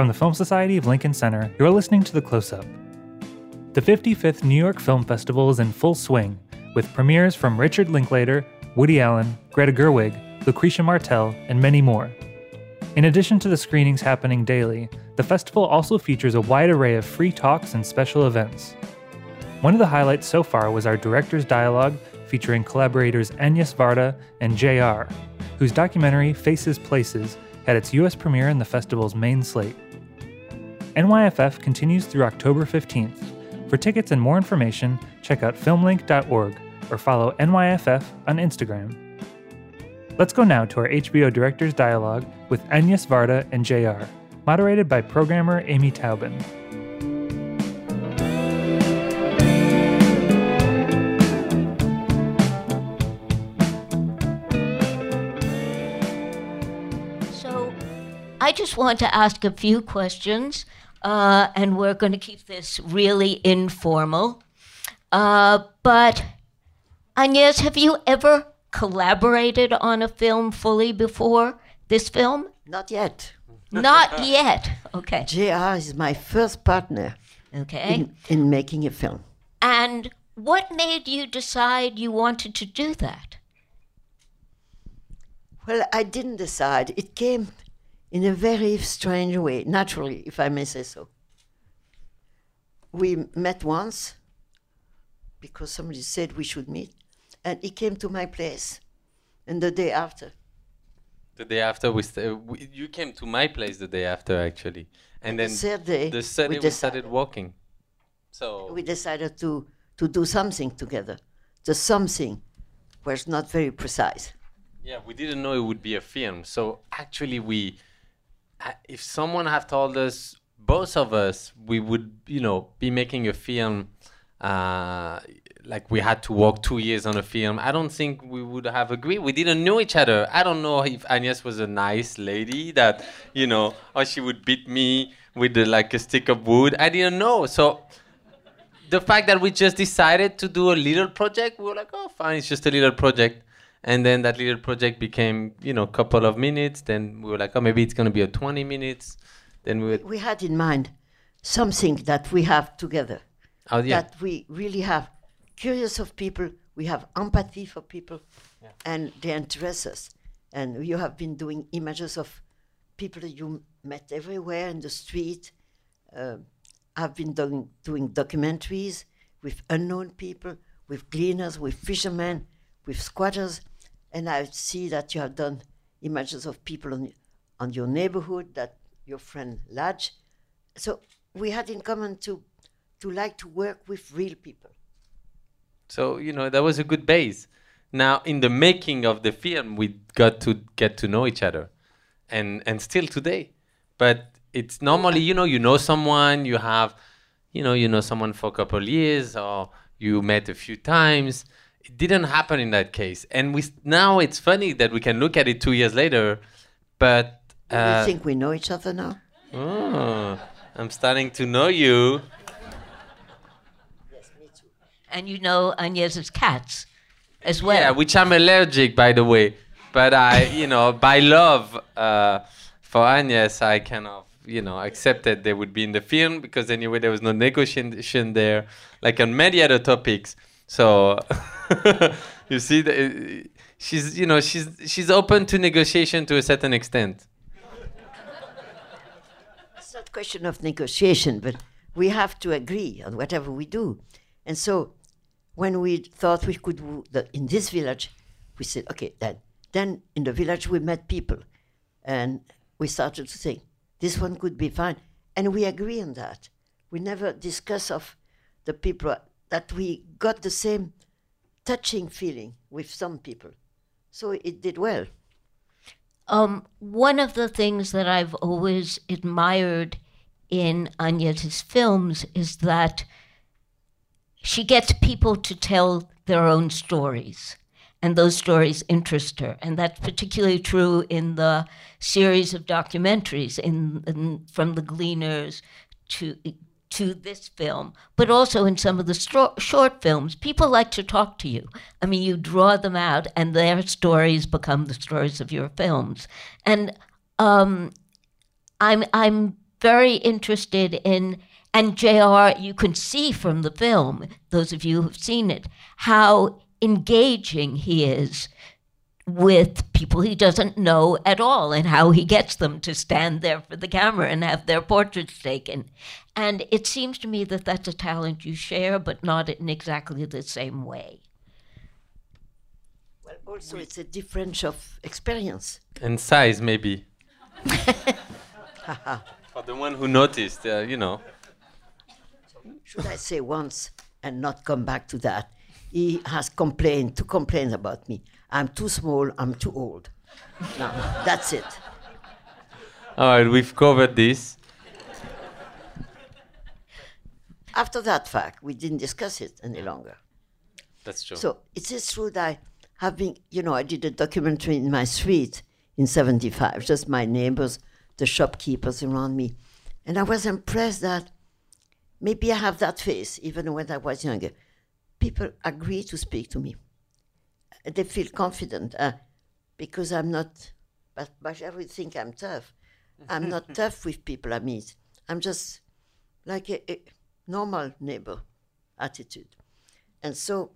From the Film Society of Lincoln Center, you're listening to The Close Up. The 55th New York Film Festival is in full swing, with premieres from Richard Linklater, Woody Allen, Greta Gerwig, Lucrecia Martel, and many more. In addition to the screenings happening daily, the festival also features a wide array of free talks and special events. One of the highlights so far was our director's dialogue featuring collaborators Agnes Varda and JR, whose documentary Faces Places had its US premiere in the festival's main slate. NYFF continues through October 15th. For tickets and more information, check out filmlinc.org or follow NYFF on Instagram. Let's go now to our HBO Directors Dialogue with Agnes Varda and JR, moderated by programmer Amy Taubin. So I just want to ask a few questions, uh, and we're going to keep this really informal. Uh, but Agnes, have you ever collaborated on a film fully before this film? Not yet. Not yet. Okay. JR is my first partner Okay. in, in making a film. And what made you decide you wanted to do that? Well, I didn't decide. It came in a very strange way, naturally, if I may say so. We met once because somebody said we should meet, and he came to my place. And the day after, The day after we, st- we you came to my place the day after actually, and then the third day, the third we we started walking. So we decided to, to do something together. The something was not very precise. yeah, we didn't know it would be a film. So actually, we, if someone had told us, both of us, we would, you know, be making a film. Uh, like we had to work two years on a film. I don't think we would have agreed. We didn't know each other. I don't know if Agnes was a nice lady that, you know, or she would beat me with the, like a stick of wood. I didn't know. So the fact that we just decided to do a little project, we were like, oh, fine, it's just a little project. And then that little project became, you know, a couple of minutes. Then we were like, oh, maybe it's going to be a 20 minutes. Then we We had in mind something that we have together. oh, yeah. that we really have curious of people, we have empathy for people, and they interest us. And you have been doing images of people you met everywhere in the street. Uh, I've been doing, doing documentaries with unknown people, with gleaners, with fishermen, with squatters, and I see that you have done images of people on, on your neighborhood, that your friend Ladj. So we had in common to to like to work with real people. So you know that was a good base. Now in the making of the film, we got to get to know each other, and and still today. But it's normally you know you know someone you have, you know you know someone for a couple of years or you met a few times. It didn't happen in that case, and we now it's funny that we can look at it two years later, but. Do Uh, you think we know each other now? oh, I'm starting to know you. Yes, me too. And you know Agnes's cats as well. Yeah, which I'm allergic, by the way. But I, you know, by love uh, for Agnes, I kind of, you know, accepted they would be in the film because anyway, there was no negotiation there, like on many other topics. So you see, the, she's, you know, she's she's open to negotiation to a certain extent. It's not a question of negotiation, but we have to agree on whatever we do. And so when we thought we could do the, in this village, we said, okay, then. Then in the village we met people and we started to think, this one could be fine. And we agree on that. We never discuss of the people that we got the same touching feeling with some people. So it did well. Um, one of the things that I've always admired in Agnes's films is that she gets people to tell their own stories, and those stories interest her. And that's particularly true in the series of documentaries, in, in from the Gleaners to to this film, but also in some of the stro- short films. People like to talk to you. I mean, you draw them out, and their stories become the stories of your films. And um, I'm I'm very interested in, and JR, you can see from the film, those of you who've seen it, how engaging he is with people he doesn't know at all and how he gets them to stand there for the camera and have their portraits taken. And it seems to me that that's a talent you share, but not in exactly the same way. Well, also, it's a difference of experience. And size, maybe. For the one who noticed, uh, you know. Should I say once and not come back to that? He has complained, two complaints about me. I'm too small, I'm too old. now, that's it. All right, we've covered this. After that fact, we didn't discuss it any longer. That's true. So it is true that I have been, you know, I did a documentary in my street in 75, just my neighbors, the shopkeepers around me. And I was impressed that maybe I have that face, even when I was younger. People agree to speak to me. They feel confident uh, because I'm not, but, but I would think I'm tough. I'm not tough with people I meet. I'm just like a, a normal neighbor attitude. And so,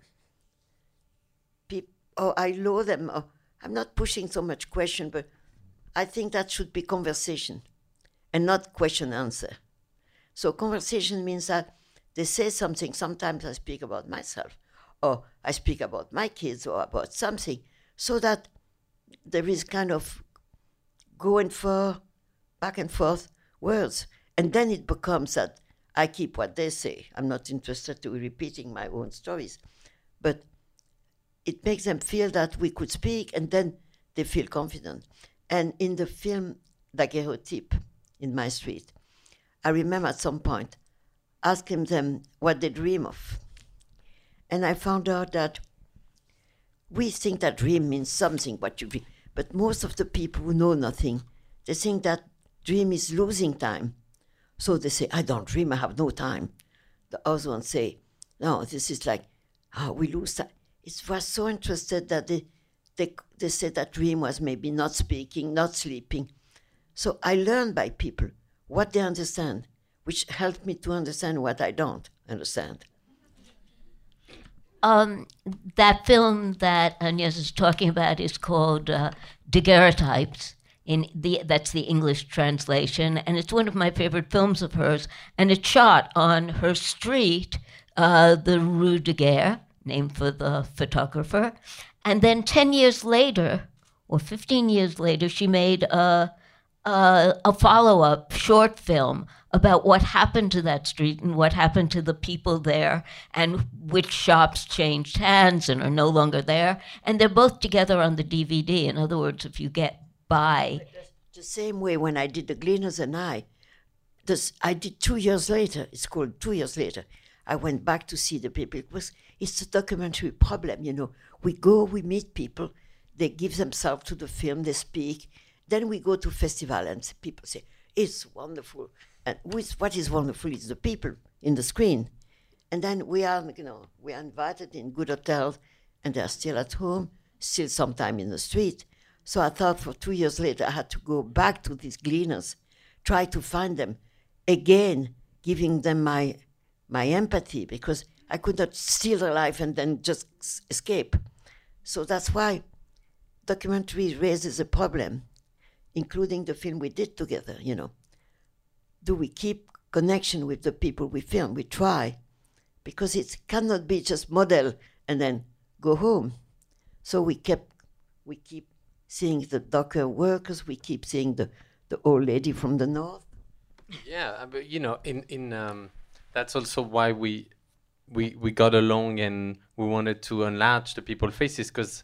peop- oh, I lower them. Oh, I'm not pushing so much question, but I think that should be conversation and not question answer. So conversation means that they say something. Sometimes I speak about myself, or I speak about my kids, or about something, so that there is kind of going for back and forth words, and then it becomes that I keep what they say. I'm not interested to repeating my own stories, but it makes them feel that we could speak, and then they feel confident. And in the film Daguerreotype in my street, I remember at some point asking them what they dream of. And I found out that we think that dream means something, what you dream. But most of the people who know nothing, they think that dream is losing time. So they say, I don't dream, I have no time. The other ones say, no, this is like, oh, we lose time. It was so interested that they, they, they said that dream was maybe not speaking, not sleeping. So I learned by people what they understand, which helped me to understand what I don't understand. Um, that film that Agnes is talking about is called uh, Daguerreotypes. In the that's the English translation, and it's one of my favorite films of hers. And it's shot on her street, uh, the Rue Daguerre, named for the photographer. And then ten years later, or fifteen years later, she made a a, a follow up short film about what happened to that street and what happened to the people there and which shops changed hands and are no longer there. And they're both together on the DVD. In other words, if you get by. The same way when I did The Gleaners and I, this, I did two years later, it's called Two Years Later, I went back to see the people. It was, it's a documentary problem, you know. We go, we meet people, they give themselves to the film, they speak. Then we go to festival and people say, it's wonderful. And with, what is wonderful is the people in the screen. And then we are, you know, we are invited in good hotels and they're still at home, still sometime in the street. So I thought for two years later I had to go back to these gleaners, try to find them again, giving them my my empathy because I could not steal their life and then just escape. So that's why documentary raises a problem, including the film we did together, you know. Do we keep connection with the people we film? We try, because it cannot be just model and then go home. So we kept, we keep seeing the docker workers, we keep seeing the, the old lady from the north. Yeah, uh, but you know, in in um, that's also why we we we got along and we wanted to enlarge the people faces because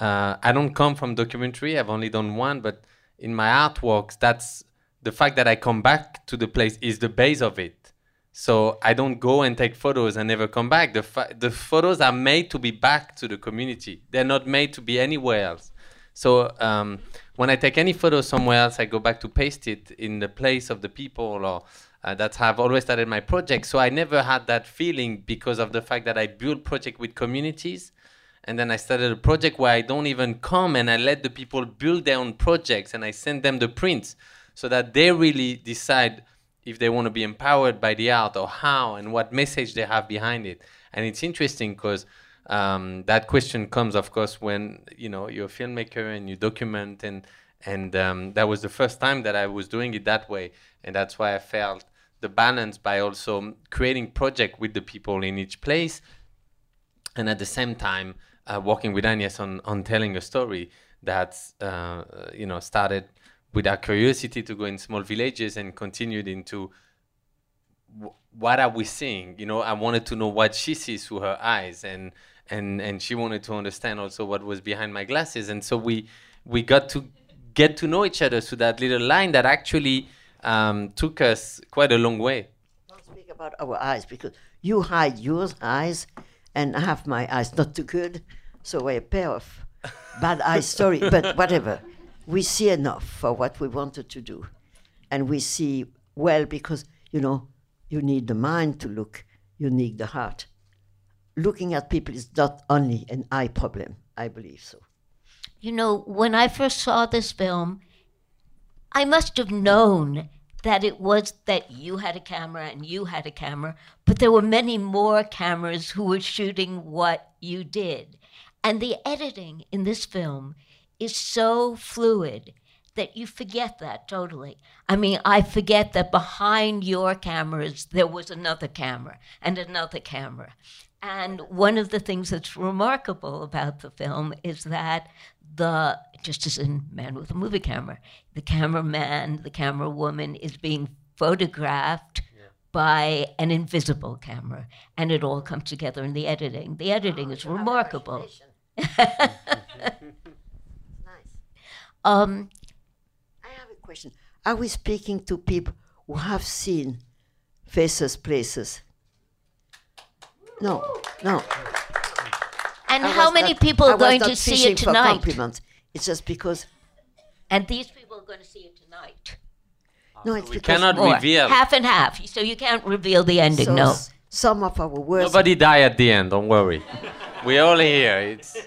uh, I don't come from documentary. I've only done one, but in my artworks, that's the fact that I come back to the place is the base of it. So I don't go and take photos and never come back. The fa- the photos are made to be back to the community. They're not made to be anywhere else. So um, when I take any photo somewhere else, I go back to paste it in the place of the people, or uh, that's how I've always started my project. So I never had that feeling because of the fact that I build project with communities, and then I started a project where I don't even come and I let the people build their own projects and I send them the prints so that they really decide if they want to be empowered by the art or how and what message they have behind it. And it's interesting because um, that question comes, of course, when you know you're a filmmaker and you document, and and um, that was the first time that I was doing it that way, and that's why I felt the balance by also creating project with the people in each place, and at the same time uh, working with Agnes on on telling a story that uh, you know started with our curiosity to go in small villages and continued into what are we seeing? You know i wanted to know what she sees through her eyes and and and she wanted to understand also what was behind my glasses. And so we we got to get to know each other through that little line that actually um, took us quite a long way. Don't speak about our eyes because you hide your eyes and i have my eyes not too good so a pair of bad eyes sorry but whatever we see enough for what we wanted to do and we see well because you know you need the mind to look you need the heart looking at people is not only an eye problem. I believe so. You know, when I first saw this film, I must have known that it was that you had a camera and you had a camera, but there were many more cameras who were shooting what you did. And the editing in this film is so fluid that you forget that totally. I mean, I forget that behind your cameras there was another camera and another camera. And one of the things that's remarkable about the film is that the, just as in Man with a Movie Camera, the cameraman, the camera woman is being photographed yeah. by an invisible camera. And it all comes together in the editing. The editing oh, is remarkable. Nice. Um, I have a question. Are we speaking to people who have seen faces, places, no, no. And I how many not, people are going to see it tonight? compliments. It's just because. And these people are going to see it tonight. No, it's we because cannot more. reveal. half and half. So you can't reveal the ending. So no. s- Some of our worst. Nobody die at the end. Don't worry. We're all here. It's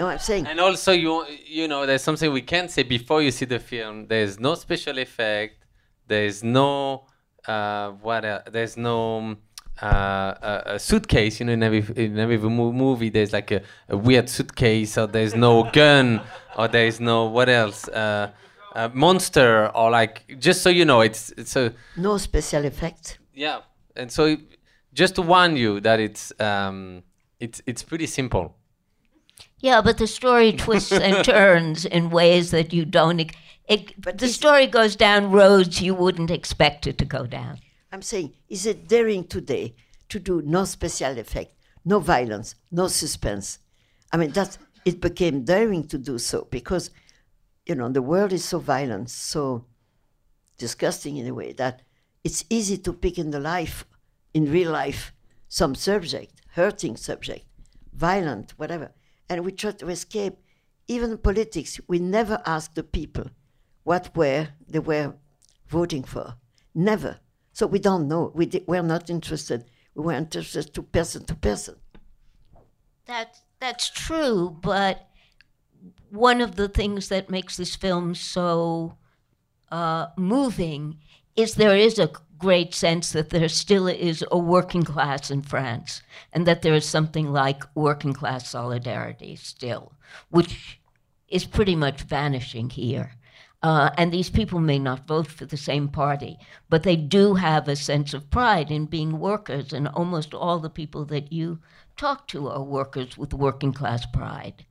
No, I'm saying. and also you you know there's something we can say before you see the film. There's no special effect. There's no uh, what else? there's no uh, a, a, suitcase. You know, in every in every movie, there's like a, a weird suitcase, or there's no gun, or there's no what else, uh, a monster, or like just so you know, it's it's a no special effect Yeah, and so just to warn you that it's um, it's it's pretty simple. Yeah, but the story twists and turns in ways that you don't. It, but the story goes down roads you wouldn't expect it to go down. I'm saying, is it daring today to do no special effect, no violence, no suspense? I mean, that it became daring to do so because, you know, the world is so violent, so disgusting in a way that it's easy to pick in the life, in real life, some subject, hurting subject, violent, whatever, and we try to escape. Even politics, we never ask the people what were they were voting for. Never. So we don't know. We di- we're not interested. We were interested to person to person. That that's true, but one of the things that makes this film so uh, moving is there is a great sense that there still is a working class in France, and that there is something like working class solidarity still, which is pretty much vanishing here. Uh, and these people may not vote for the same party, but they do have a sense of pride in being workers. And almost all the people that you talk to are workers with working class pride.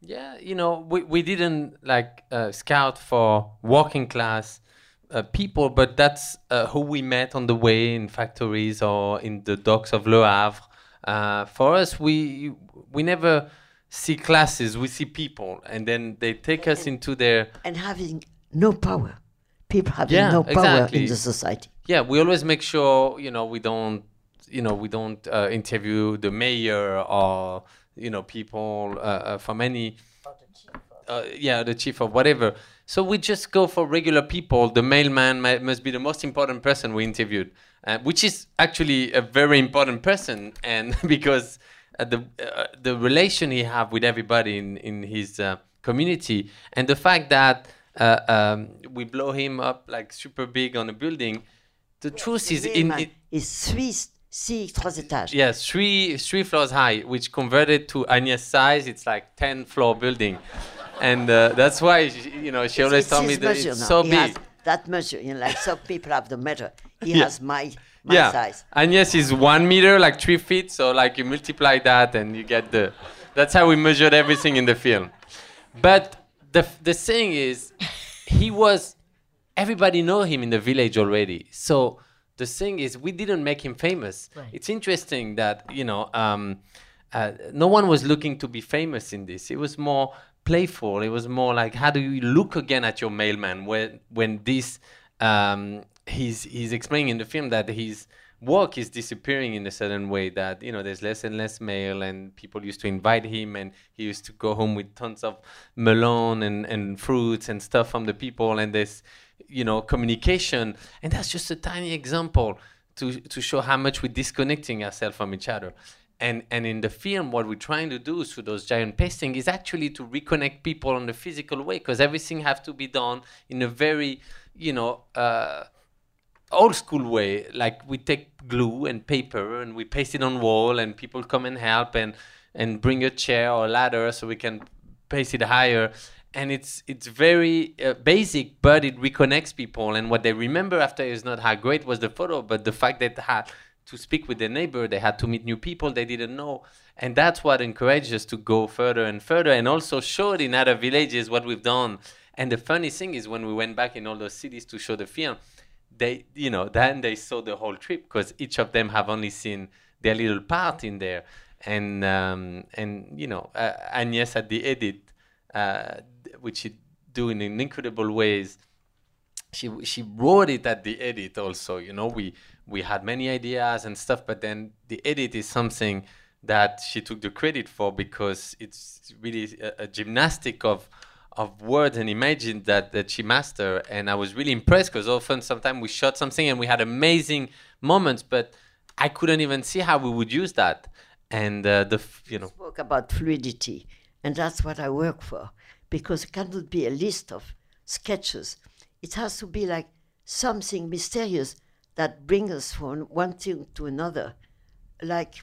Yeah, you know, we, we didn't like uh, scout for working class uh, people, but that's uh, who we met on the way in factories or in the docks of Le Havre. Uh, for us, we we never see classes; we see people, and then they take us into their and having no power. People having yeah, no power exactly. in the society. Yeah, we always make sure you know we don't you know we don't uh, interview the mayor or you know people uh, uh, from any uh, yeah the chief of whatever. So we just go for regular people. The mailman must be the most important person we interviewed, uh, which is actually a very important person, and because uh, the the relation he have with everybody in in his community, and the fact that uh, um, we blow him up like super big on a building. The truth is, in, in is three trois étages. yeah, three three floors high, which converted to Agnes size, it's like ten floor building, and uh, that's why she, you know she always told me that measure it's now. so he big. That measure, you know, like some people have the measure. He Yeah. has my my yeah, size. Agnes is one meter, like three feet. So like you multiply that, and you get the. That's how we measured everything in the film. But the the thing is, he was. Everybody know him in the village already. So the thing is, we didn't make him famous. Right. It's interesting that you know. Um, uh, no one was looking to be famous in this. It was more playful. It was more like, how do you look again at your mailman when when this um, he's he's explaining in the film that his work is disappearing in a certain way. That you know there's less and less mail, and people used to invite him, and he used to go home with tons of melon and and fruits and stuff from the people, and there's you know communication, and that's just a tiny example to to show how much we're disconnecting ourselves from each other. And and in the film, what we're trying to do through those giant pasting is actually to reconnect people on a physical way, because everything have to be done in a very, you know, uh, old school way. Like we take glue and paper and we paste it on wall, and people come and help and and bring a chair or a ladder so we can paste it higher. And it's it's very uh, basic, but it reconnects people. And what they remember after is not how great was the photo, but the fact that had to speak with their neighbor, they had to meet new people they didn't know, and that's what encouraged us to go further and further, and also showed in other villages what we've done. And the funny thing is, when we went back in all those cities to show the film, they you know then they saw the whole trip because each of them have only seen their little part in there and um, and you know uh, Agnes at the edit uh, which she do in incredible ways she she wrote it at the edit also you know we we had many ideas and stuff but then the edit is something that she took the credit for because it's really a, a gymnastic of of words and images that that she mastered and i was really impressed because often sometimes we shot something and we had amazing moments but i couldn't even see how we would use that. And uh, the you know. Spoke about fluidity, and that's what I work for, because it cannot be a list of sketches. It has to be like something mysterious that bring us from one thing to another, like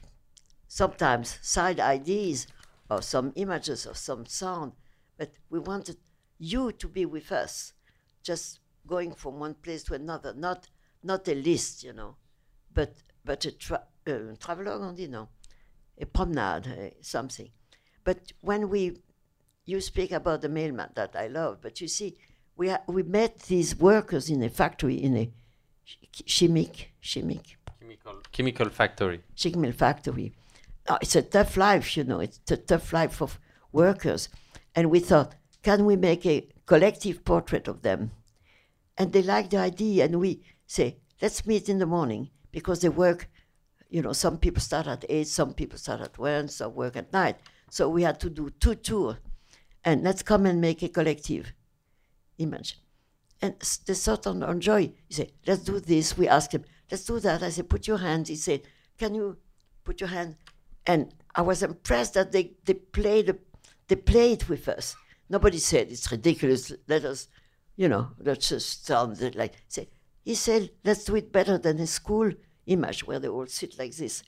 sometimes side ideas or some images or some sound. But we wanted you to be with us, just going from one place to another, not not a list, you know, but but a tra- uh, travelogue on dit non a promenade, uh, something. But when we, you speak about the mailman that I love, but you see, we ha- we met these workers in a factory in a chimique chimique chemical chemical factory mill factory. Now, it's a tough life, you know. It's a tough life of workers, and we thought, can we make a collective portrait of them? And they liked the idea, and we say, let's meet in the morning because they work. You know, some people start at eight, some people start at one, some work at night. So we had to do two tours, and let's come and make a collective image. And they sort of enjoy. He said, let's do this. We asked him, let's do that. I said, put your hands. He said, can you put your hand? And I was impressed that they, they played they played with us. Nobody said it's ridiculous. Let us, you know, let's just sound like say. He said, let's do it better than a school image where they all sit like this.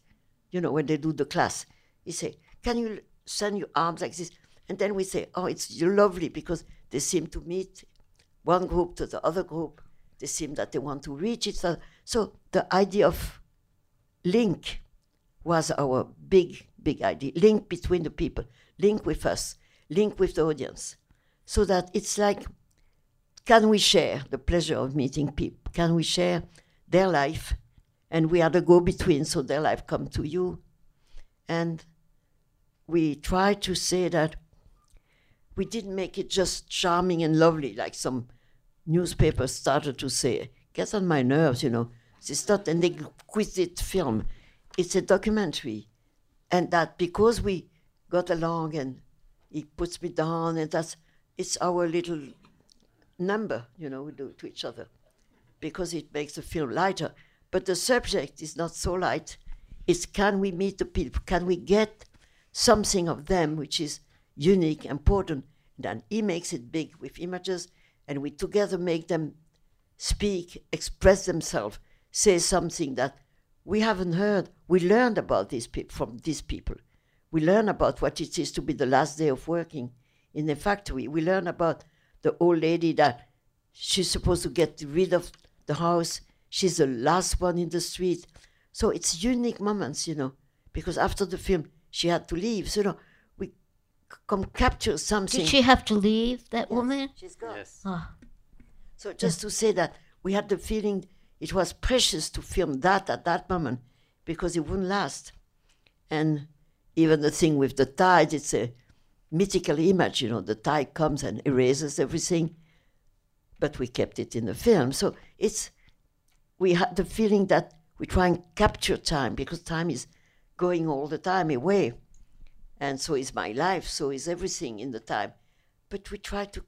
You know, when they do the class. He said, can you send your arms like this? And then we say, oh, it's lovely because they seem to meet one group to the other group. They seem that they want to reach each other. So the idea of link was our big, big idea. Link between the people, link with us, link with the audience. So that it's like, can we share the pleasure of meeting people? Can we share their life? And we are the go between, so their life come to you. And we try to say that we didn't make it just charming and lovely, like some newspapers started to say. Gets on my nerves, you know. It's not an exquisite film. It's a documentary. And that because we got along and he puts me down and that's it's our little number, you know, we do to each other. Because it makes the film lighter. But the subject is not so light. It's can we meet the people? Can we get something of them which is unique, important? Then he makes it big with images, and we together make them speak, express themselves, say something that we haven't heard. We learned about these people from these people. We learn about what it is to be the last day of working in a factory. We learn about the old lady that she's supposed to get rid of the house. She's the last one in the street. So it's unique moments, you know, because after the film, she had to leave. So, you know, come capture something. Did she have to leave, that woman? She's gone. Yes. Oh, So just to say that we had the feeling it was precious to film that at that moment because it wouldn't last. And even the thing with the tide, it's a mythical image, you know, the tide comes and erases everything. But we kept it in the film. So it's we had the feeling that we try and capture time because time is going all the time away. And so is my life, so is everything in the time. But we try to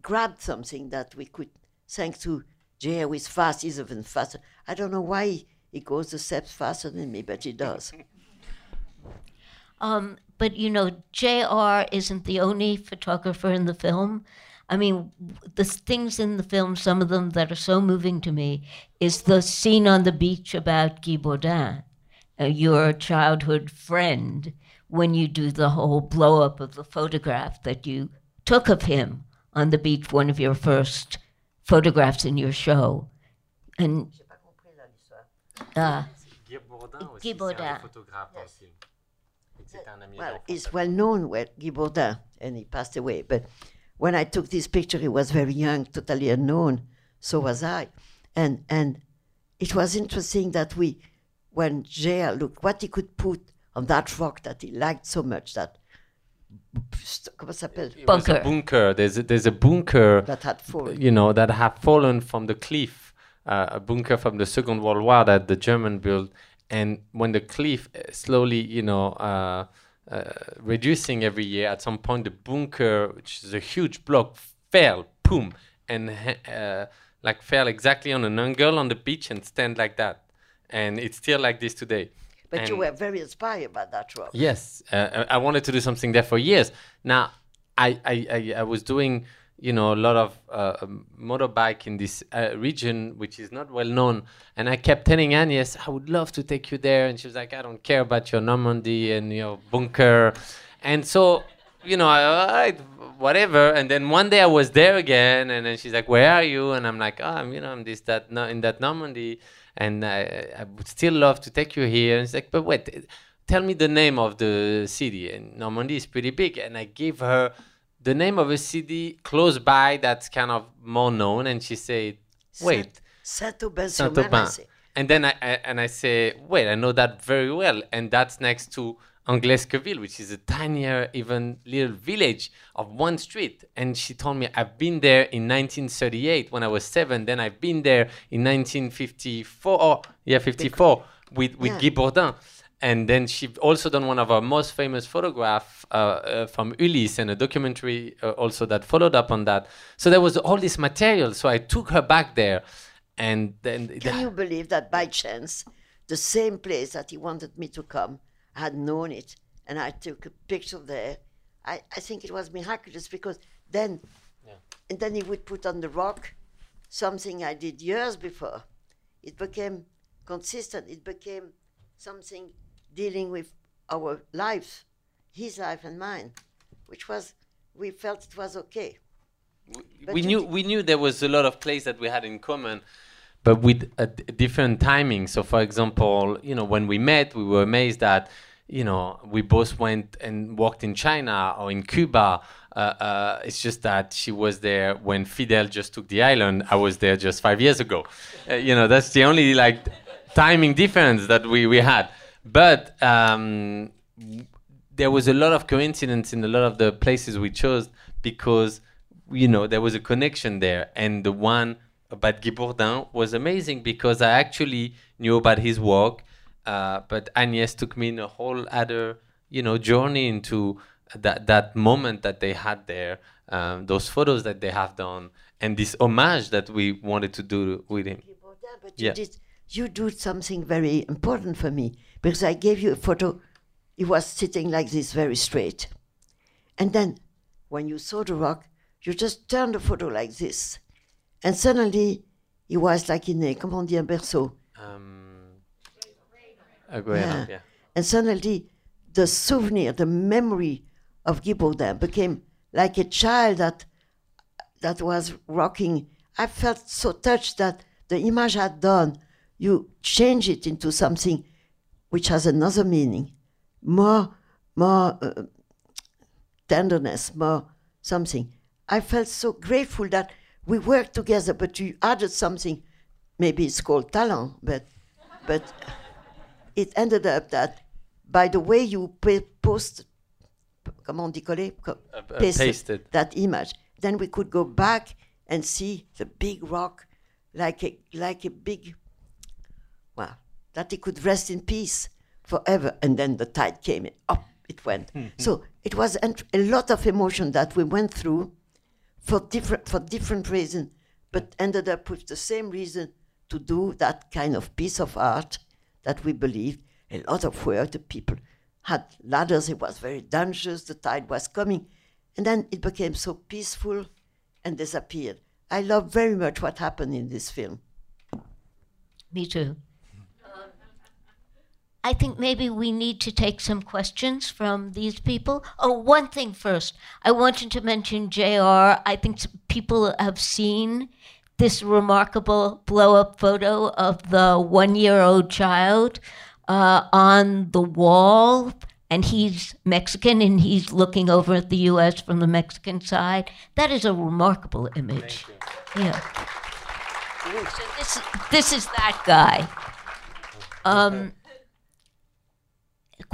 grab something that we could, thanks to Jay, who is fast, he's even faster. I don't know why he, he goes the steps faster than me, but he does. Um, but you know, J.R. isn't the only photographer in the film. I mean, the things in the film, some of them that are so moving to me, is the scene on the beach about Guy Bourdin, uh, your childhood friend, when you do the whole blow up of the photograph that you took of him on the beach, one of your first photographs in your show. And uh, Guy Bourdin aussi, Guy c'est Bourdin. photographe film. C'était un ami Well, he's well known, well, Guy Bourdin, and he passed away. But when I took this picture, he was very young, totally unknown. So was I. And, and it was interesting that we, when Jay looked what he could put on that rock that he liked so much, that, comment s'appelle? It was Bunker. bunker. There's a, there's a bunker That had fallen. you know, that have fallen from the cliff, uh, a bunker from the Second World War that the German built. And when the cliff uh, slowly, you know, uh, uh, reducing every year, at some point the bunker, which is a huge block, fell, boom, and uh, like fell exactly on an angle on the beach and stand like that. And it's still like this today. But you were very inspired by that rock. Yes, uh, I I wanted to do something there for years. Now, I I, I, I was doing you know a lot of uh, um, motorbike in this uh, region, which is not well known, and I kept telling Agnes, I would love to take you there, and she was like, I don't care about your Normandy and your bunker, and so you know, I, whatever. And then one day I was there again, and then she's like, "Where are you?" And I'm like, "Oh, I'm, you know, I'm this that no, in that Normandy, and I, I would still love to take you here." And she's like, "But wait, tell me the name of the city." And Normandy is pretty big, and I gave her the name of a city close by that's kind of more known, and she said, "Wait." Saint-Aubin Saint-Aubin. And then I, I and I say, wait, I know that very well, and that's next to Anglesqueville, which is a tinier, even little village of one street. And she told me I've been there in 1938 when I was seven. Then I've been there in 1954. Oh, yeah, 54 with with Yeah. Guy Bourdin. And then she also done one of our most famous photograph uh, uh, from Ulysse and a documentary uh, also that followed up on that. So there was all this material. So I took her back there, and then Can you believe that by chance, the same place that he wanted me to come, had known it, and I took a picture there. I, I think it was miraculous because then, and then he would put on the rock something I did years before. It became consistent. It became something dealing with our lives, his life and mine, which was we felt it was okay. But we knew we knew there was a lot of plays that we had in common, but with a d- different timing. So, for example, you know, when we met, we were amazed that you know we both went and walked in China or in Cuba. Uh, uh, it's just that she was there when Fidel just took the island. I was there just five years ago. Uh, you know, that's the only like timing difference that we we had. But um, there was a lot of coincidence in a lot of the places we chose because you know there was a connection there and the one about Guy Bourdin was amazing because I actually knew about his work uh, but Agnès took me in a whole other you know journey into that that moment that they had there um, those photos that they have done and this homage that we wanted to do with him But Yeah. you did you do something very important for me because I gave you a photo. He was sitting like this, very straight, and then when you saw the rock, You just turned the photo like this, and suddenly he was like in a comment on dit un berceau. Um, Aguero, yeah. And suddenly, the souvenir, the memory of Guy became like a child that that was rocking. I felt so touched that the image had done. You change it into something which has another meaning, more, more uh, tenderness, more something. I felt so grateful that we worked together, but you added something. Maybe it's called talent, but, but it ended up that by the way you post, comment on dit coller? Co- Uh, uh, pasted pasted. that image, then we could go back and see the big rock, like a like a big, well, that it could rest in peace forever. And then the tide came, and up it went. so it was a lot of emotion that we went through for different for different reasons, but ended up with the same reason to do that kind of piece of art that we believed. A lot of work. The people had ladders. It was very dangerous. The tide was coming, and then it became so peaceful and disappeared. I love very much what happened in this film. Me too. I think maybe we need to take some questions from these people. Oh, one thing first. I wanted to mention JR. I think people have seen this remarkable blow up photo of the one year old child uh, on the wall. And he's Mexican and he's looking over at the US from the Mexican side. That is a remarkable image. Yeah. So this, this is that guy. Um,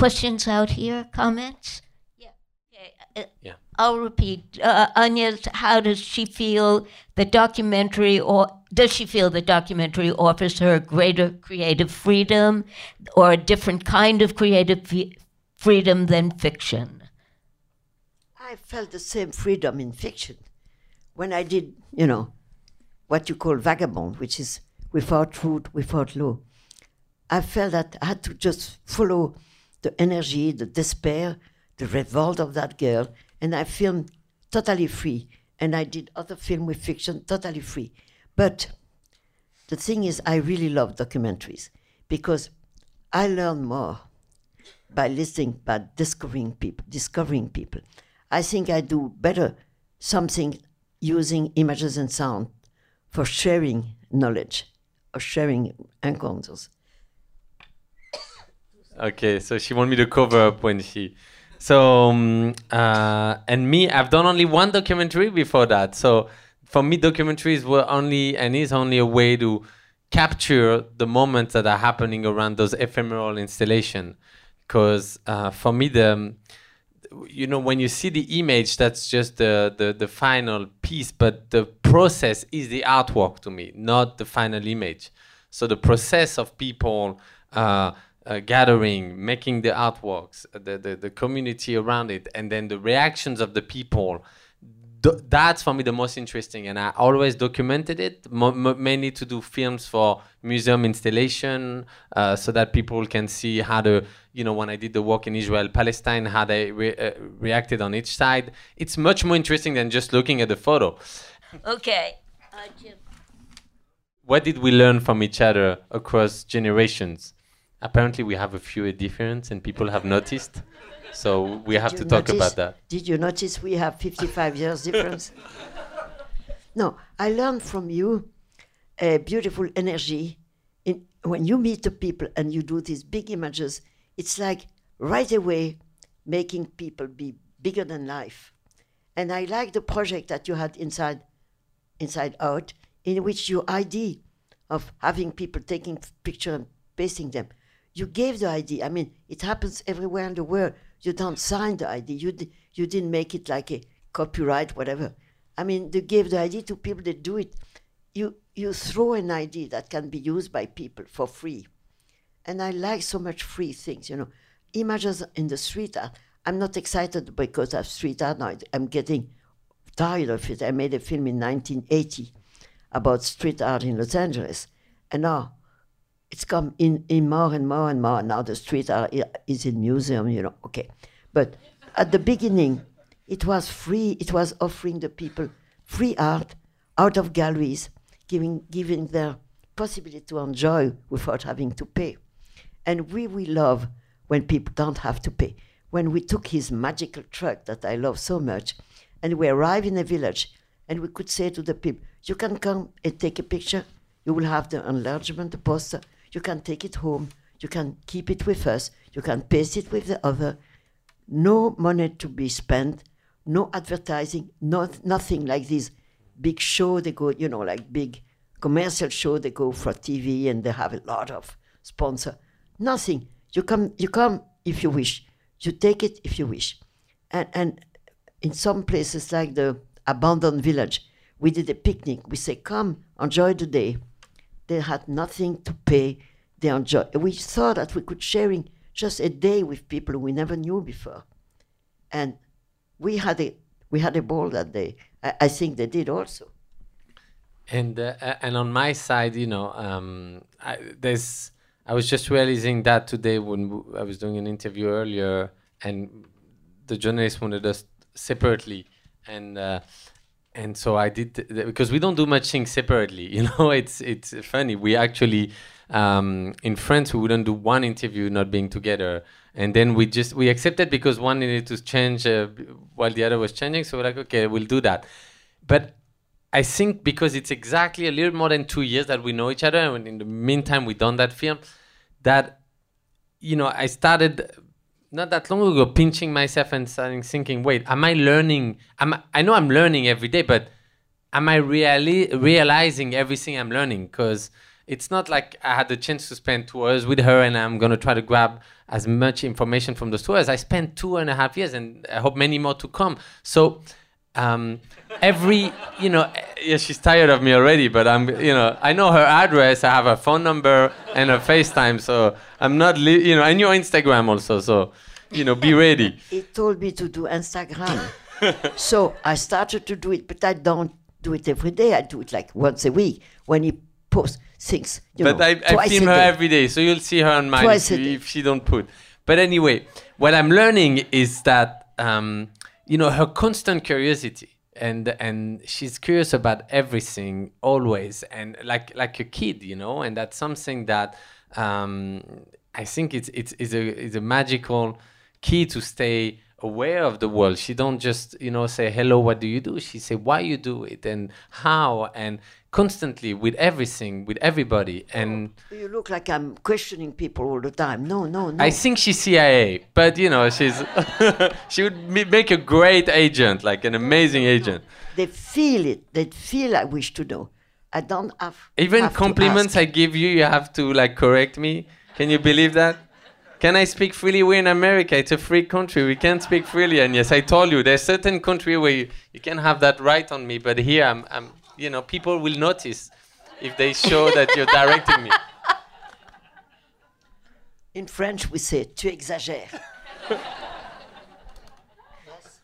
questions out here? Comments? Yeah. Okay. uh, Yeah. I'll repeat. Uh, Anya, how does she feel the documentary, or does she feel the documentary offers her greater creative freedom, or a different kind of creative fe- freedom than fiction? I felt the same freedom in fiction when I did, you know, what you call vagabond, which is without root, without law. I felt that I had to just follow the energy, the despair, the revolt of that girl, and I filmed totally free. And I did other film with fiction totally free. But the thing is, I really love documentaries because I learn more by listening, by discovering people, discovering people. I think I do better something using images and sound for sharing knowledge or sharing encounters. Okay, so she want me to cover up when she. So um, uh, and me, I've done only one documentary before that. So for me, documentaries were only and is only a way to capture the moments that are happening around those ephemeral installation. Because uh, for me, the you know when you see the image that's just the, the the final piece but the process is the artwork to me not the final image so the process of people uh, uh, gathering making the artworks the, the the community around it and then the reactions of the people th- that's for me the most interesting and i always documented it mo- mo- mainly to do films for museum installation uh, so that people can see how the you know when i did the work in israel palestine how they re- uh, reacted on each side it's much more interesting than just looking at the photo Okay. Uh, Jim. what did we learn from each other across generations apparently we have a few difference and people have noticed so we have to talk notice- about that Did you notice we have 55 years difference? no, I learned from you a beautiful energy. In, when you meet the people and you do these big images, it's like right away making people be bigger than life. And I like the project that you had inside, inside out, in which your idea of having people taking picture and pasting them, you gave the idea. I mean, it happens everywhere in the world. You don't sign the idea. You you didn't make it like a copyright, whatever. I mean, they gave the idea to people that do it. You you throw an idea that can be used by people for free, and I like so much free things. You know, images in the street art. I'm not excited because of street art now. I'm getting tired of it. I made a film in 1980 about street art in Los Angeles, and now it's come in, in more and more and more. Now the street art i- is in museum, you know. Okay, but at the beginning, it was free. It was offering the people free art out of galleries, giving, giving their possibility to enjoy without having to pay. And we, we love when people don't have to pay. When we took his magical truck that I love so much, and we arrived in a village, and we could say to the people, you can come and take a picture, you will have the enlargement, the poster, you can take it home, you can keep it with us, you can paste it with the other. No money to be spent, no advertising, not, nothing like this big show they go, you know, like big commercial show they go for TV and they have a lot of sponsor. Nothing. You come, you come if you wish. You take it if you wish. And and in some places like the abandoned village, we did a picnic. We say, come, enjoy the day. They had nothing to pay. They enjoy. We thought that we could sharing just a day with people we never knew before, and we had a we had a ball that day. I, I think they did also. And uh, and on my side, you know, um, I, there's I was just realizing that today when I was doing an interview earlier, and the journalist wanted us separately, and uh, and so I did th- because we don't do much things separately. You know, it's it's funny. We actually um, in France we wouldn't do one interview not being together, and then we just we accepted because one needed to change uh, while the other was changing. So we're like, okay, we'll do that. But I think because it's exactly a little more than two years that we know each other, and in the meantime we done that film, that you know I started not that long ago pinching myself and starting thinking, wait, am I learning? Am I, I know I'm learning every day, but am I really realizing everything I'm learning? Because it's not like I had the chance to spend two hours with her and I'm gonna try to grab as much information from those two hours. I spent two and a half years, and I hope many more to come. So um, every you know yeah she's tired of me already but i'm you know i know her address i have her phone number and her facetime so i'm not li- you know and your instagram also so you know be ready He told me to do Instagram. so I started to do it, but I don't do it every day. I do it like once a week when he posts things. You but know, I, I twice film her day. every day so you'll see her on mine Twice if, a you- day. if she don't put but anyway what i'm learning is that um, you know her constant curiosity and and she's curious about everything always and like like a kid you know and that's something that um, i think it's it's, it's a it's a magical key to stay aware of the world she don't just you know say hello what do you do she say why you do it and how and constantly with everything with everybody and You look like I'm questioning people all the time. No, no, no. I think she's CIA, but you know, she's she would make a great agent, like an amazing agent. they feel it. They feel I wish to know. I don't have. Even have compliments. I give you, you have to like correct me. Can you believe that? Can I speak freely? We're in America. It's a free country. We can't speak freely. And yes, I told you, there's certain country where you, you can have that right on me. But here, I'm, I'm, you know, people will notice if they show that you're directing me. In French, we say "tu exagères." Yes.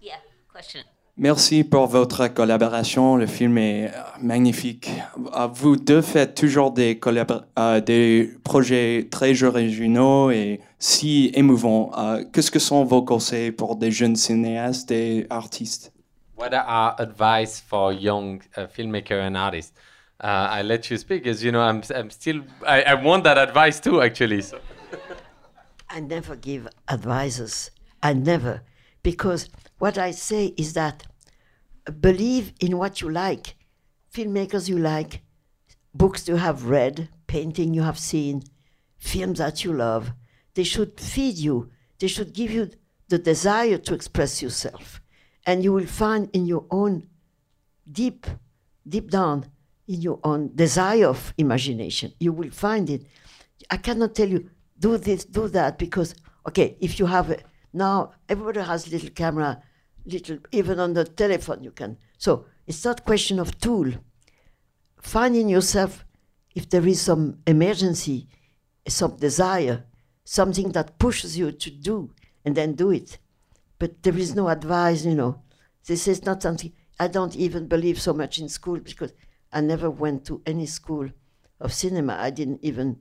Yeah, question. Merci pour votre collaboration. Le film est euh, magnifique. Euh, Vous deux faites toujours des, euh, des projets très originaux et si émouvants. Euh, Qu'est-ce que sont vos conseils pour des jeunes cinéastes et artistes? what are our advice for young uh, filmmaker and artists? Uh, I let you speak, as you know, I'm, I'm still, I, I want that advice too, actually. So. I never give advices. I never. Because what I say is that believe in what you like, filmmakers you like, books you have read, painting you have seen, films that you love. They should feed you, they should give you the desire to express yourself. And you will find in your own deep, deep down, in your own desire of imagination, you will find it. I cannot tell you, do this, do that, because, okay, if you have a, now everybody has little camera, little, even on the telephone you can. So it's not question of tool. Finding yourself if there is some emergency, some desire, something that pushes you to do, and then do it. But there is no advice, you know. This is not something, I don't even believe so much in school because I never went to any school of cinema. I didn't even,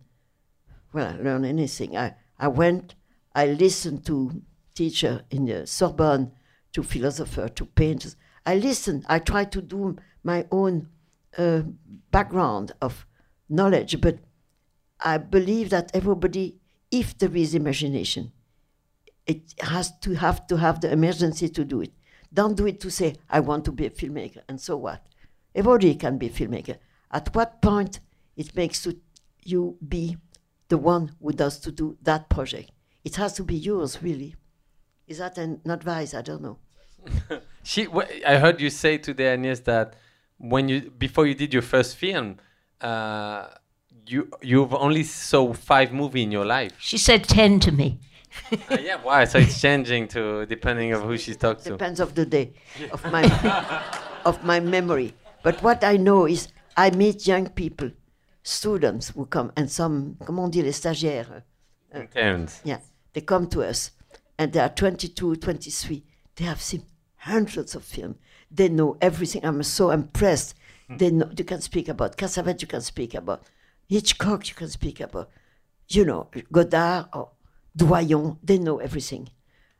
well, learn anything. I, I went, I listened to teacher in the Sorbonne, to philosopher, to painters. I listen. I try to do my own uh, background of knowledge, but I believe that everybody, if there is imagination, it has to have to have the emergency to do it. Don't do it to say, I want to be a filmmaker, and so what? Everybody can be a filmmaker. At what point it makes you be the one who does to do that project? It has to be yours, really. Is that an advice? I don't know. She, wh- I heard you say today, Agnès, that when you before you did your first film, uh, you you've only saw five movie in your life. She said 10 to me. Uh, yeah, why? So it's changing to depending of who she talks to. Depends of the day, of my of my memory. But what I know is I meet young people, students who come, and some, comment on dit les stagiaires, Interns. yeah, they come to us, and they are 22, 23. They have seen hundreds of films. They know everything. I'm so impressed. Hmm. They know you can speak about Cassavet, you can speak about Hitchcock, you can speak about, you know, Godard or Doyon. They know everything.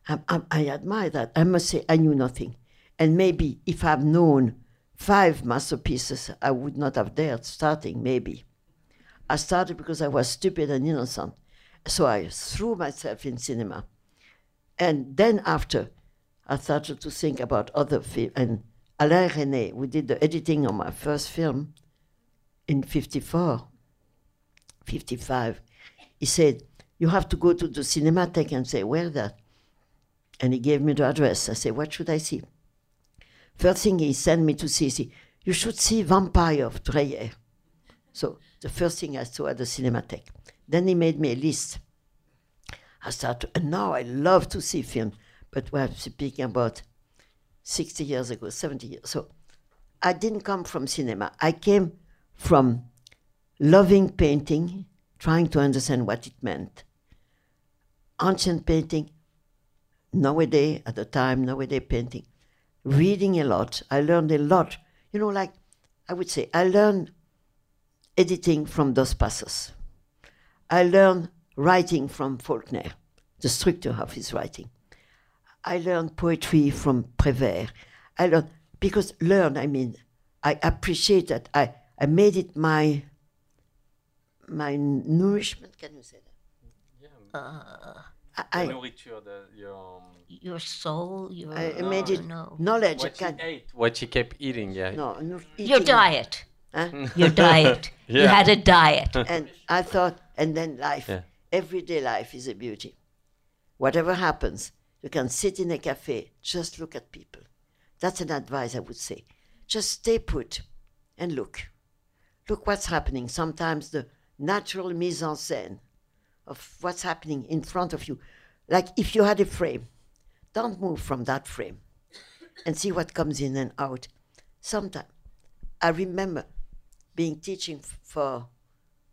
I, I, I admire that. I must say, I knew nothing. And maybe if I've known five masterpieces, I would not have dared starting, maybe. I started because I was stupid and innocent. So I threw myself in cinema. And then after, I started to think about other films. And Alain Resnais, we did the editing on my first film in 54, 55. He said, you have to go to the Cinematheque and say, where that? And he gave me the address. I said, what should I see? First thing he sent me to see, see you should see Vampyr of Dreyer. So the first thing I saw at the Cinematheque. Then he made me a list. I started, and now I love to see film, but we're speaking about 60 years ago, 70 years. So I didn't come from cinema. I came from loving painting, trying to understand what it meant. Ancient painting, nowadays, at the time, nowadays painting, reading a lot. I learned a lot. You know, like I would say, I learned editing from Dos Passos. I learned writing from Faulkner, the structure of his writing. I learned poetry from Prévert. I learned, because learn, I mean, I appreciate that. I, I made it my, my nourishment, can you say that? Uh, I, I, nourriture, the, your, um, Your soul, your. I oh, made it no. knowledge. I what she ate, what she kept eating, yeah. no, no, Your diet. Huh? Your diet. You had a diet. and I thought, and then life, Yeah. Everyday life is a beauty. Whatever happens, you can sit in a cafe, just look at people. That's an advice I would say. Just stay put and look. Look what's happening. Sometimes the natural mise en scène of what's happening in front of you. Like if you had a frame, don't move from that frame and see what comes in and out. Sometimes I remember being teaching for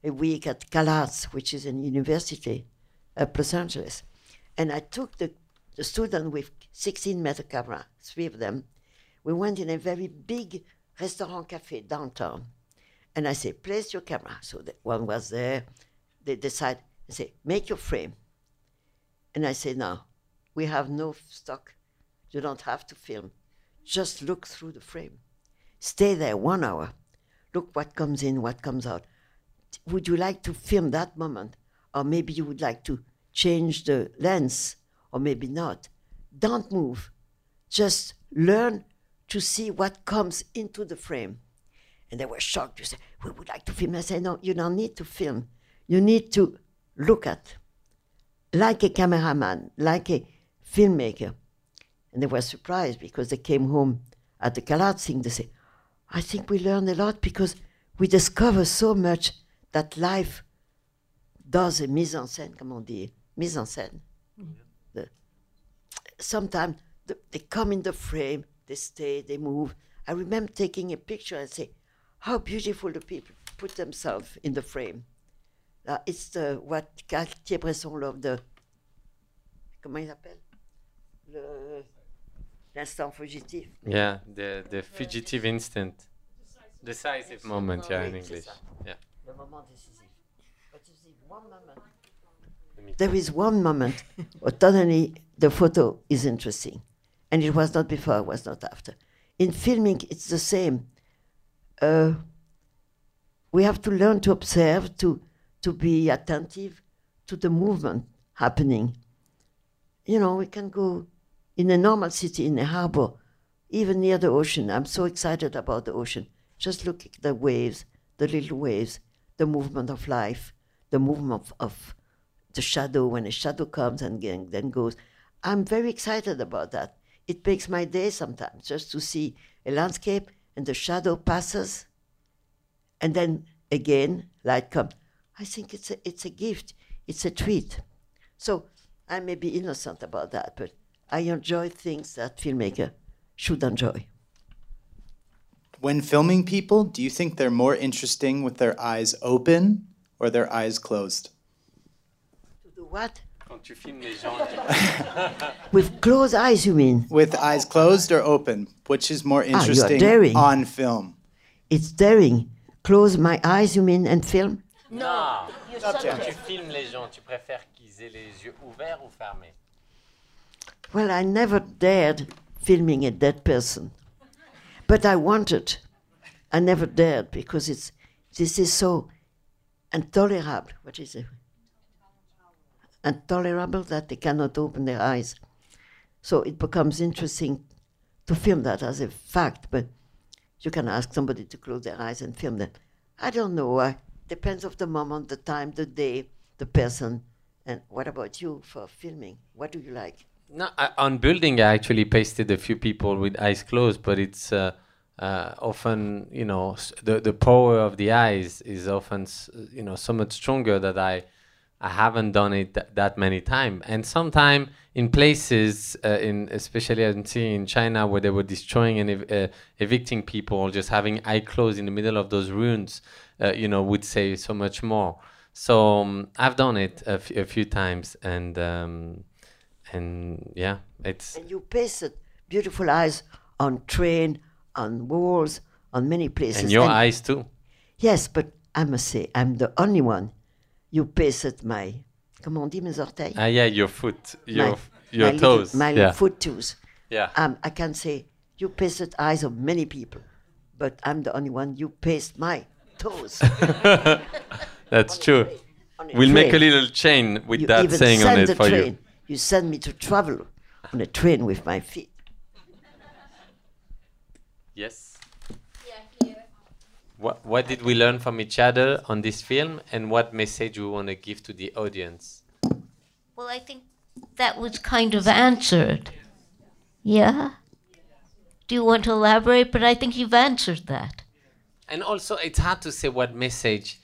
a week at CalArts, which is a university at Los Angeles. And I took the, the student with 16 meter camera, three of them. We went in a very big restaurant cafe downtown. And I said, place your camera. So the one was there. They decide, they say, make your frame. And I say, no, we have no stock. You don't have to film. Just look through the frame. Stay there one hour. Look what comes in, what comes out. Would you like to film that moment? Or maybe you would like to change the lens, or maybe not. Don't move. Just learn to see what comes into the frame. And they were shocked. You say, We would like to film. I say, No, you don't need to film. You need to look at, like a cameraman, like a filmmaker. And they were surprised because they came home at the CalArts thing. They say, I think we learned a lot because we discover so much that life does a mise en scène, comme on dit, mise en scène. The- Sometimes the, they come in the frame, they stay, they move. I remember taking a picture and say, how beautiful the people put themselves in the frame. Uh, it's the, what Cartier-Bresson loved, the, comment il appelle? Le, l'instant fugitif. Yeah, the, the fugitive instant. Decisive moment, yeah, in English. Yeah. Le moment décisif. But you see, one moment. There is one moment where suddenly the photo is interesting. And it was not before, it was not after. In filming, it's the same. Uh, we have to learn to observe, to, to be attentive to the movement happening. You know, we can go in a normal city, in a harbor, even near the ocean. I'm so excited about the ocean. Just look at the waves, the little waves, the movement of life, the movement of, of the shadow when a shadow comes and then, goes. I'm very excited about that. It makes my day sometimes just to see a landscape and the shadow passes and then again light comes. I think it's a, it's a gift, it's a treat. So I may be innocent about that, but I enjoy things that filmmaker should enjoy. When filming people, do you think they're more interesting with their eyes open or their eyes closed? To do what? Quand tu filmes les gens, tu- With closed eyes, you mean? With eyes closed or open? Which is more interesting Ah, you are interesting daring. on film? It's daring. Close my eyes, you mean, and film? No. You Not suddenly- yet. tu filmes les gens, tu préfères qu'ils aient les yeux ouverts ou fermés Well, I never dared filming a dead person, but I wanted. I never dared because it's this is so intolerable. What is it? Intolerable that they cannot open their eyes. So it becomes interesting to film that as a fact, but you can ask somebody to close their eyes and film that. I don't know. Uh, depends of the moment, the time, the day, the person. And what about you for filming? What do you like? No, I, on building, I actually pasted a few people with eyes closed, but it's uh, uh, often, you know, the the power of the eyes is often, you know, so much stronger that I I haven't done it th- that many times. And sometimes in places, uh, in especially I see in China where they were destroying and ev- uh, evicting people, just having eye closed in the middle of those ruins, uh, you know, would say so much more. So um, I've done it a, f- a few times, and um, and yeah, it's And you pasted beautiful eyes on train, on walls, on many places. and your eyes too. Yes, but I must say, I'm the only one. You pasted my, comment on dit mes orteils? Ah yeah, your foot, your my, your my little- toes. my yeah, foot toes. yeah. Um, I can say, you pasted eyes of many people, but I'm the only one. You paste my toes. That's true. on We'll make a little chain with You that saying on it for train. you. You send me to travel on a train with my feet. Yes. What what did we learn from each other on this film, and what message we want to give to the audience? Well, I think that was kind of answered. Yeah? Do you want to elaborate? But I think you've answered that. And also, it's hard to say what message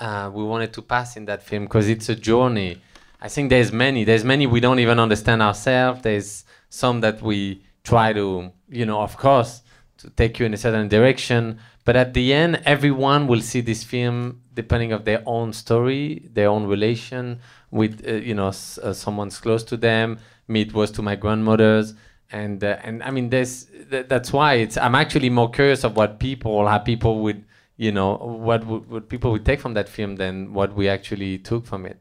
uh, we wanted to pass in that film because it's a journey. I think there's many. There's many we don't even understand ourselves. There's some that we try to, you know, of course, to take you in a certain direction. But at the end, everyone will see this film depending of their own story, their own relation with, uh, you know, s- uh, someone's close to them. Me, it was to my grandmother's and uh, and I mean, there's th- that's why it's. I'm actually more curious of what people, how people would, you know, what would, what people would take from that film than what we actually took from it.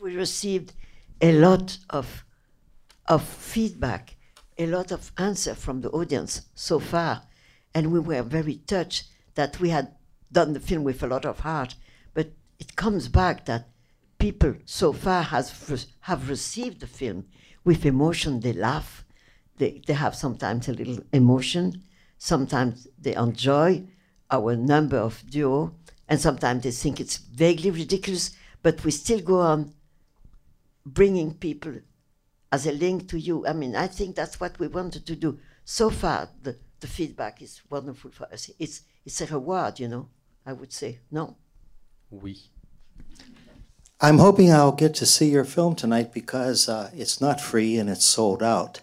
We received a lot of of feedback, a lot of answer from the audience so far, and we were very touched that we had done the film with a lot of heart. But it comes back that people so far has have received the film with emotion. They laugh, they they have sometimes a little emotion, sometimes they enjoy our number of duo, and sometimes they think it's vaguely ridiculous. But we still go on bringing people as a link to you. I mean, I think that's what we wanted to do. So far, the, the feedback is wonderful for us. It's, it's a reward, you know, I would say. No? Oui. I'm hoping I'll get to see your film tonight because uh, it's not free and it's sold out.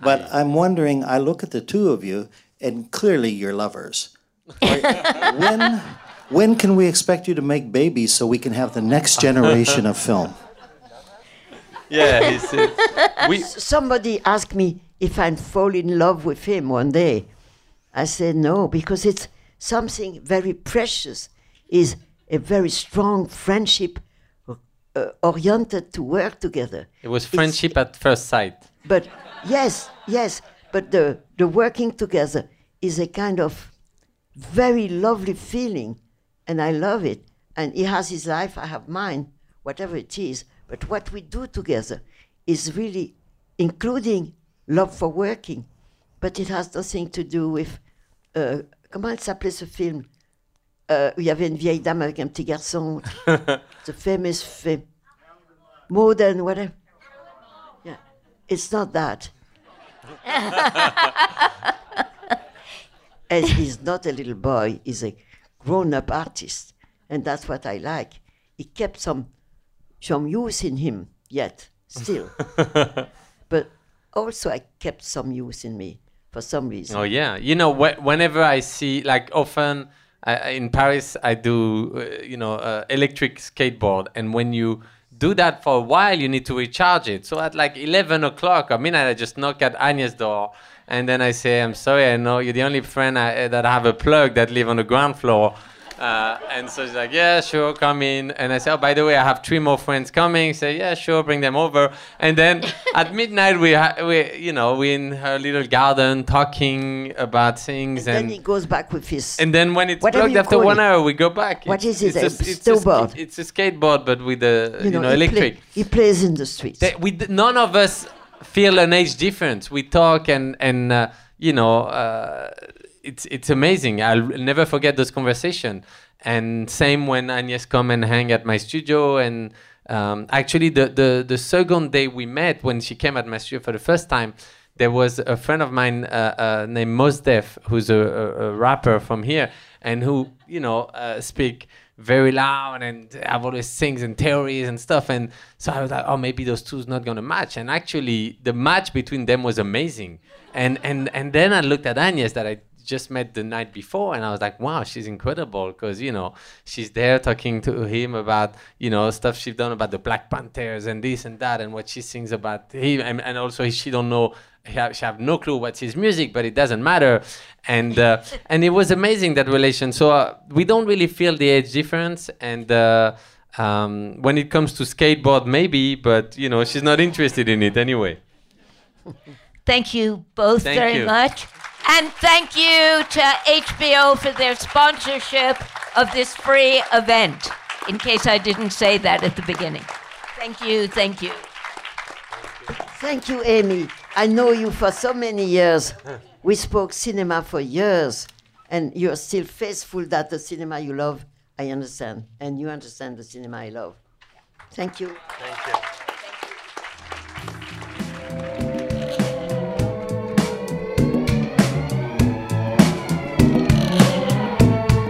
But I'm wondering, I look at the two of you, and clearly you're lovers. When, when can we expect you to make babies so we can have the next generation of film? Yeah, he said. we Somebody asked me if I'd fall in love with him one day. I said no, because it's something very precious, is a very strong friendship uh, oriented to work together. it was It's- friendship at first sight. But yes, yes, but the, the working together is a kind of very lovely feeling, and I love it. And he has his life, I have mine, whatever it is. But what we do together is really including love for working, but it has nothing to do with. Euh, comment elle s'appelait ce film Euh, où il y avait une vieille dame avec un petit garçon. the famous film. More than whatever. Yeah. It's not that. and he's not a little boy, he's a grown up artist. And that's what I like. He kept some some youth in him yet, still. but also I kept some use in me for some reason. Oh yeah, you know, wh- whenever I see, like, often I, in Paris, I do, uh, you know, uh, electric skateboard, and when you do that for a while, you need to recharge it. So at like 11 o'clock or midnight, I just knock at Agnès' door, and then I say, "I'm sorry, I know you're the only friend I, that I have a plug that live on the ground floor." Uh, and so she's like, yeah, sure, come in. And I said, oh, by the way, I have three more friends coming. Say, yeah, sure, bring them over. And then at midnight, we, ha- we, you know, we in her little garden talking about things. And, And, then he goes back with his. and then when it's Whatever blocked after one it. hour, we go back. What It's- is it, It's a a, it's snowboard? sk- it's a skateboard, but with the, you know, he, play- electric. he plays in the streets. They- we none of us feel an age difference. We talk and and uh, you know uh, it's it's amazing. I'll never forget those conversation. And same when Agnes come and hang at my studio. And um, actually, the, the the second day we met, when she came at my studio for the first time, there was a friend of mine uh, uh, named Mos Def, who's a, a, a rapper from here, and who you know uh, speak very loud and have all these things and theories and stuff. And so I was like, oh, maybe those two's not gonna match. And actually, the match between them was amazing. And and and then I looked at Agnes that I just met the night before, and I was like, wow, she's incredible because you know she's there talking to him about you know stuff she's done about the Black Panthers and this and that, and what she sings about him, and, and also she don't know. She have, no clue what's his music, but it doesn't matter, and uh, and it was amazing that relation. So uh, we don't really feel the age difference, and uh, um, when it comes to skateboard, maybe, but you know she's not interested in it anyway. Thank you both Thank very you. much. And thank you to HBO for their sponsorship of this free event, in case I didn't say that at the beginning. Thank you, thank you. Thank you, Amy. I know you for so many years. We spoke cinema for years, and you're still faithful that the cinema you love, I understand, and you understand the cinema I love. Thank you. Thank you.